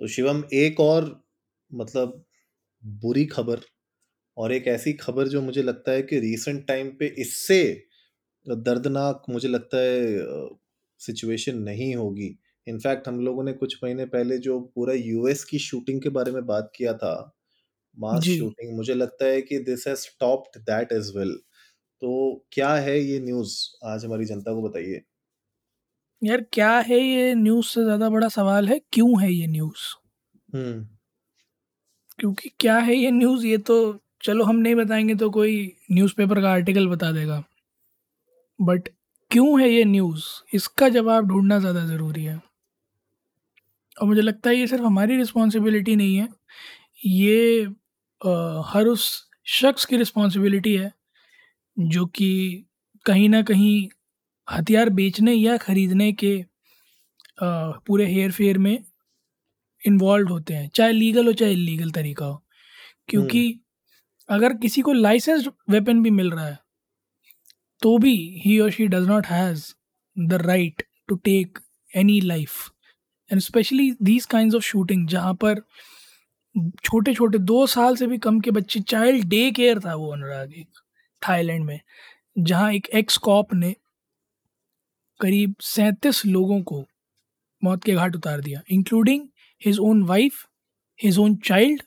तो शिवम एक और मतलब बुरी खबर और एक ऐसी खबर जो मुझे लगता है कि रीसेंट टाइम पे इससे दर्दनाक मुझे लगता है सिचुएशन नहीं होगी। इनफैक्ट हम लोगों ने कुछ महीने पहले जो पूरा यूएस की शूटिंग के बारे में बात किया था मास जी। शूटिंग मुझे लगता है कि this has stopped that as well तो क्या है ये न्यूज़ आज हमारी जनता को बताइए। यार क्या है ये न्यूज़ से ज़्यादा बड़ा सवाल है? क्यों है ये न्यूज़ हम्म। क्योंकि क्या है ये न्यूज़ ये तो चलो हम नहीं बताएँगे तो कोई न्यूज़पेपर का आर्टिकल बता देगा। बट क्यों है ये न्यूज़ इसका जवाब ढूंढना ज़्यादा ज़रूरी है। और मुझे लगता है ये सिर्फ़ हमारी रिस्पॉन्सिबिलिटी नहीं है। ये आ, हर उस शख्स की रिस्पॉन्सिबिलिटी है जो कि कहीं ना कहीं हथियार बेचने या ख़रीदने के आ, पूरे हेर फेर में इन्वॉल्व होते हैं चाहे लीगल हो चाहे इलीगल तरीका हो। क्योंकि अगर किसी को लाइसेंस्ड वेपन भी मिल रहा है तो भी ही और she does not has the right to take any life and especially these kind of shooting जहाँ पर छोटे छोटे दो साल से भी कम के बच्चे चाइल्ड डे केयर था वो अनुराग एक थाईलैंड में जहाँ एक एक्स कॉप ने करीब सैंतीस लोगों को मौत के घाट उतार दिया including his own wife, his own child,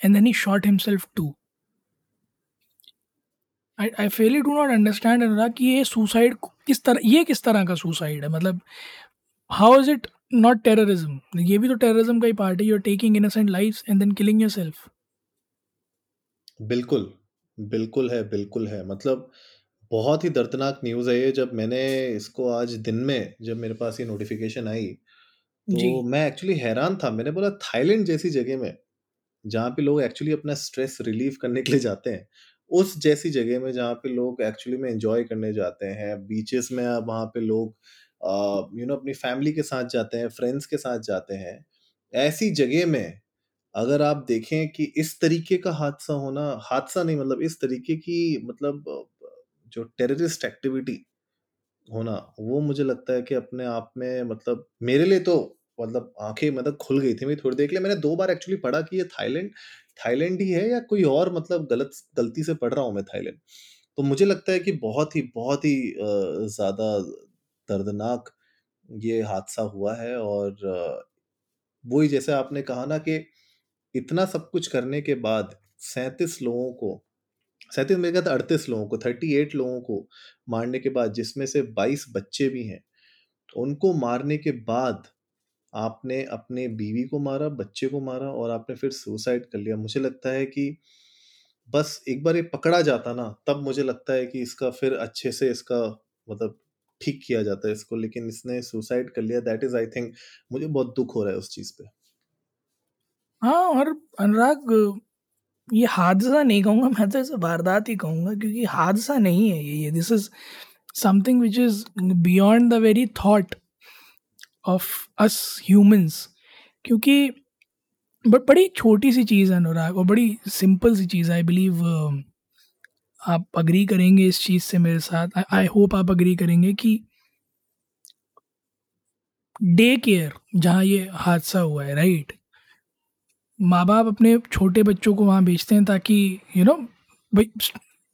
and then he shot himself too. I, I really do not understand Anurag कि ये सुसाइड किस तरह ये किस तरह का सुसाइड है? मतलब how is it not terrorism ये भी तो टेररिज्म का ही पार्ट है you are taking innocent life and then killing your बिल्कुल बिल्कुल है बिल्कुल है। मतलब बहुत ही दर्दनाक न्यूज़ है ये जब मैंने इसको आज दिन में जब मेरे पास ये नोटिफिकेशन आई जी। तो मैं एक्चुअली हैरान था। मैंने बोला थाईलैंड जैसी जगह में जहाँ पे लोग एक्चुअली अपना स्ट्रेस रिलीव करने के लिए जाते हैं उस जैसी जगह में जहाँ पे लोग एक्चुअली में एंजॉय करने जाते हैं बीचेस में अब वहाँ पे लोग यू नो अपनी फैमिली के साथ जाते हैं फ्रेंड्स के साथ जाते हैं ऐसी जगह में अगर आप देखें कि इस तरीके का हादसा होना हादसा नहीं मतलब इस तरीके की मतलब जो टेररिस्ट एक्टिविटी होना, वो मुझे लगता है कि अपने आप में मतलब मेरे लिए तो मतलब आँखें मतलब खुल गई थी मेरी थोड़ी देर के लिए। मैंने दो बार एक्चुअली पढ़ा कि ये थाईलैंड थाईलैंड ही है या कोई और मतलब गलत, गलती से पढ़ रहा हूँ मैं थाईलैंड। तो मुझे लगता है कि बहुत ही बहुत ही ज़्यादा दर्दनाक ये हादसा हुआ है और वही जैसे आपने कहा ना कि इतना सब कुछ करने के बाद सैंतीस लोगों को सैंतीस मेरे ख्याल अड़तीस लोगों को थर्टी एट लोगों को मारने के बाद, जिसमें से बाईस बच्चे भी हैं, उनको मारने के बाद आपने अपने बीवी को मारा, बच्चे को मारा और आपने फिर सुसाइड कर लिया। मुझे लगता है कि बस एक बार ये पकड़ा जाता ना, तब मुझे लगता है कि इसका फिर अच्छे से इसका मतलब ठीक किया जाता है इसको, लेकिन इसने सुसाइड कर लिया। दैट इज़ आई थिंक मुझे बहुत दुख हो रहा है उस चीज़ पे। हाँ और अनुराग ये हादसा नहीं कहूँगा, मैं तो इसे वारदात ही कहूँगा, क्योंकि हादसा नहीं है ये ये this is something which is beyond the very thought of us humans क्योंकि बट बड़ी छोटी सी चीज़ है अनुराग, और बड़ी सिंपल सी चीज़ आई बिलीव आप अग्री करेंगे इस चीज़ से मेरे साथ आई होप आप अग्री करेंगे कि डे केयर जहाँ ये हादसा हुआ है राइट माँ बाप अपने छोटे बच्चों को वहाँ भेजते हैं ताकि यू नो भाई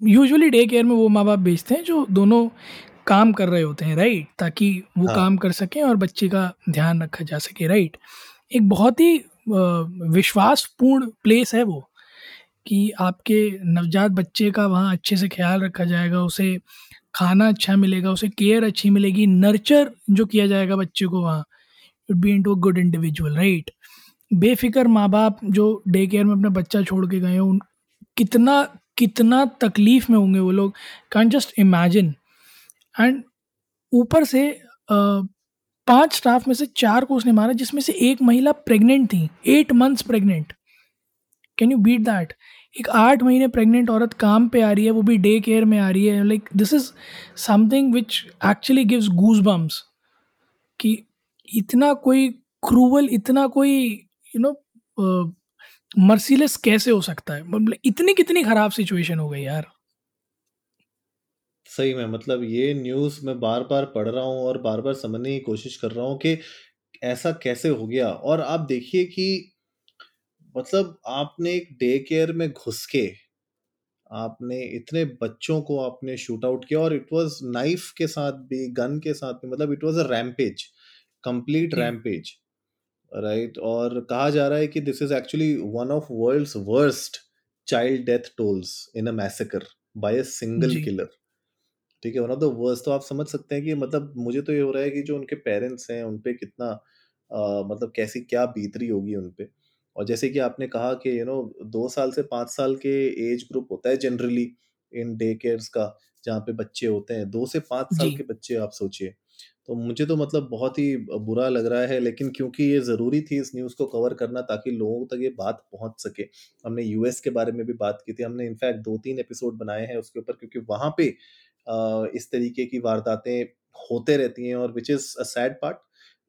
यूजुअली डे केयर में वो माँ बाप भेजते हैं जो दोनों काम कर रहे होते हैं राइट ताकि वो हाँ। काम कर सकें और बच्चे का ध्यान रखा जा सके राइट एक बहुत ही विश्वासपूर्ण प्लेस है वो कि आपके नवजात बच्चे का वहाँ अच्छे से ख्याल रखा जाएगा उसे खाना अच्छा मिलेगा उसे केयर अच्छी मिलेगी नर्चर जो किया जाएगा बच्चे को वहाँ it be into a good individual right बेफिक्र माँ बाप जो डे केयर में अपना बच्चा छोड़ के गए हैं, उन, कितना कितना तकलीफ़ में होंगे वो लोग कैन जस्ट इमेजिन एंड ऊपर से पाँच स्टाफ में से चार को उसने मारा, जिसमें से एक महिला प्रेग्नेंट थी eight months pregnant can you beat that एक आठ महीने प्रेग्नेंट औरत काम पे आ रही है, वो भी डे केयर में आ रही है like this is something which actually gives goose bumps कि इतना कोई क्रूवल इतना कोई यू नो मर्सीलेस कैसे हो सकता है? मतलब इतनी कितनी खराब सिचुएशन हो गई यार। सही में मतलब ये न्यूज़ मैं बार-बार पढ़ रहा हूँ और बार-बार समझने की कोशिश कर रहा हूँ कि ऐसा कैसे हो गया? और आप देखिए कि मतलब आपने एक डे केयर में घुस के, आपने इतने बच्चों को आपने शूट आउट किया और इट वाज़ नाइफ के साथ भी, गन के साथ भी मतलब it was a rampage, complete rampage, right? और कहा जा रहा है कि this is actually one of world's worst child death tolls in a massacre by a single killer. ठीक है वन ऑफ़ द वर्स्ट तो आप समझ सकते हैं कि मतलब मुझे तो ये हो रहा है कि जो उनके पेरेंट्स हैं उन पे कितना अ, मतलब कैसी क्या बीत रही होगी उन पे और जैसे कि आपने कहा कि यू नो दो साल से पाँच साल के एज ग्रुप होता है जनरली इन डे केयर्स का जहाँ पे बच्चे होते हैं। दो से पाँच साल जी। के बच्चे आप सोचिए। तो मुझे तो मतलब बहुत ही बुरा लग रहा है लेकिन क्योंकि ये ज़रूरी थी इस न्यूज़ को कवर करना ताकि लोगों तक ये बात पहुँच सके। हमने यूएस के बारे में भी बात की थी। हमने इनफैक्ट दो तीन एपिसोड बनाए हैं उसके ऊपर क्योंकि वहाँ पे अ, इस तरीके की वारदातें होते रहती हैं और which is a sad part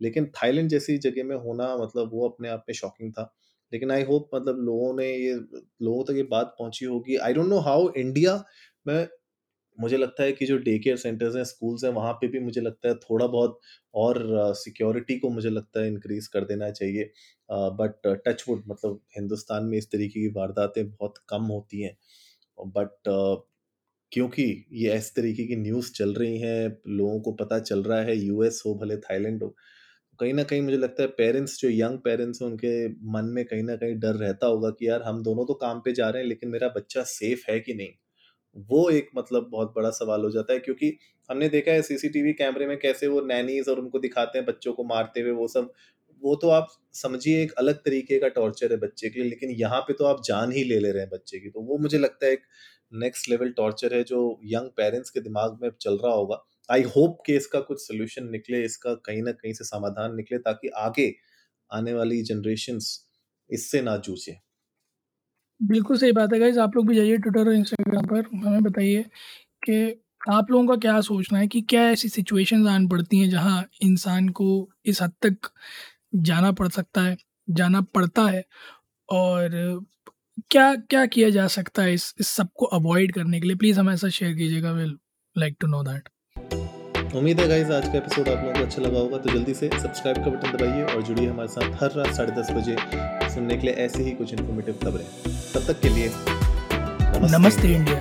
लेकिन थाईलैंड जैसी जगह में होना मतलब वो अपने आप में शॉकिंग था। लेकिन आई होप मतलब लोगों ने ये लोगों तक ये बात पहुँची होगी। I don't know how India में मुझे लगता है कि जो डे केयर सेंटर्स हैं स्कूल्स हैं वहाँ पे भी मुझे लगता है थोड़ा बहुत और सिक्योरिटी uh, को मुझे लगता है इंक्रीज कर देना चाहिए। बट टच वुड मतलब हिंदुस्तान में इस तरीके की वारदातें बहुत कम होती हैं। बट क्योंकि ये इस तरीके की न्यूज़ चल रही हैं लोगों को पता चल रहा है यूएस हो भले थाईलैंड हो कहीं ना कहीं मुझे लगता है पेरेंट्स जो यंग पेरेंट्स हैं, उनके मन में कहीं ना कहीं डर रहता होगा कि यार हम दोनों तो काम पे जा रहे हैं, लेकिन मेरा बच्चा सेफ़ है कि नहीं? वो एक मतलब बहुत बड़ा सवाल हो जाता है, क्योंकि हमने देखा है सीसीटीवी कैमरे में कैसे वो नैनीज और उनको दिखाते हैं बच्चों को मारते हुए, वो सब, वो तो आप समझिए एक अलग तरीके का टॉर्चर है बच्चे के लिए, लेकिन यहाँ पे तो आप जान ही ले ले रहे हैं बच्चे की तो वो मुझे लगता है एक नेक्स्ट लेवल टॉर्चर है जो यंग पेरेंट्स के दिमाग में चल रहा होगा। आई होप कि इसका कुछ सोल्यूशन निकले, इसका कहीं ना कहीं से समाधान निकले ताकि आगे आने वाली जनरेशन्स इससे ना जूझे। बिल्कुल सही बात है गाइज़ आप लोग भी जाइए ट्विटर और इंस्टाग्राम पर, हमें बताइए कि आप लोगों का क्या सोचना है कि क्या ऐसी सिचुएशंस आन पड़ती हैं जहाँ इंसान को इस हद तक जाना पड़ सकता है, जाना पड़ता है और क्या क्या किया जा सकता है इस इस सबको अवॉइड करने के लिए? प्लीज़ हमें ऐसा शेयर कीजिएगा will like to know that उम्मीद है गाइज़ आज का एपिसोड आप लोगों को अच्छा लगा होगा तो जल्दी से सब्सक्राइब का बटन दबाइए और जुड़िए हमारे साथ हर रात साढ़े दस बजे सुनने के लिए ऐसे ही कुछ इन्फॉर्मेटिव खबरें। तब तक के लिए नमस्ते। इंडिया।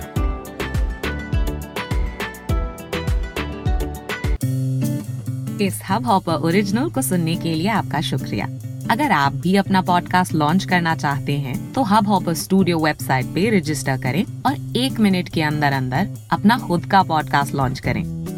इस हब हॉपर ओरिजिनल को सुनने के लिए आपका शुक्रिया। अगर आप भी अपना पॉडकास्ट लॉन्च करना चाहते हैं तो हब हॉपर स्टूडियो वेबसाइट पे रजिस्टर करें और एक मिनट के अंदर अंदर अपना खुद का पॉडकास्ट लॉन्च करें।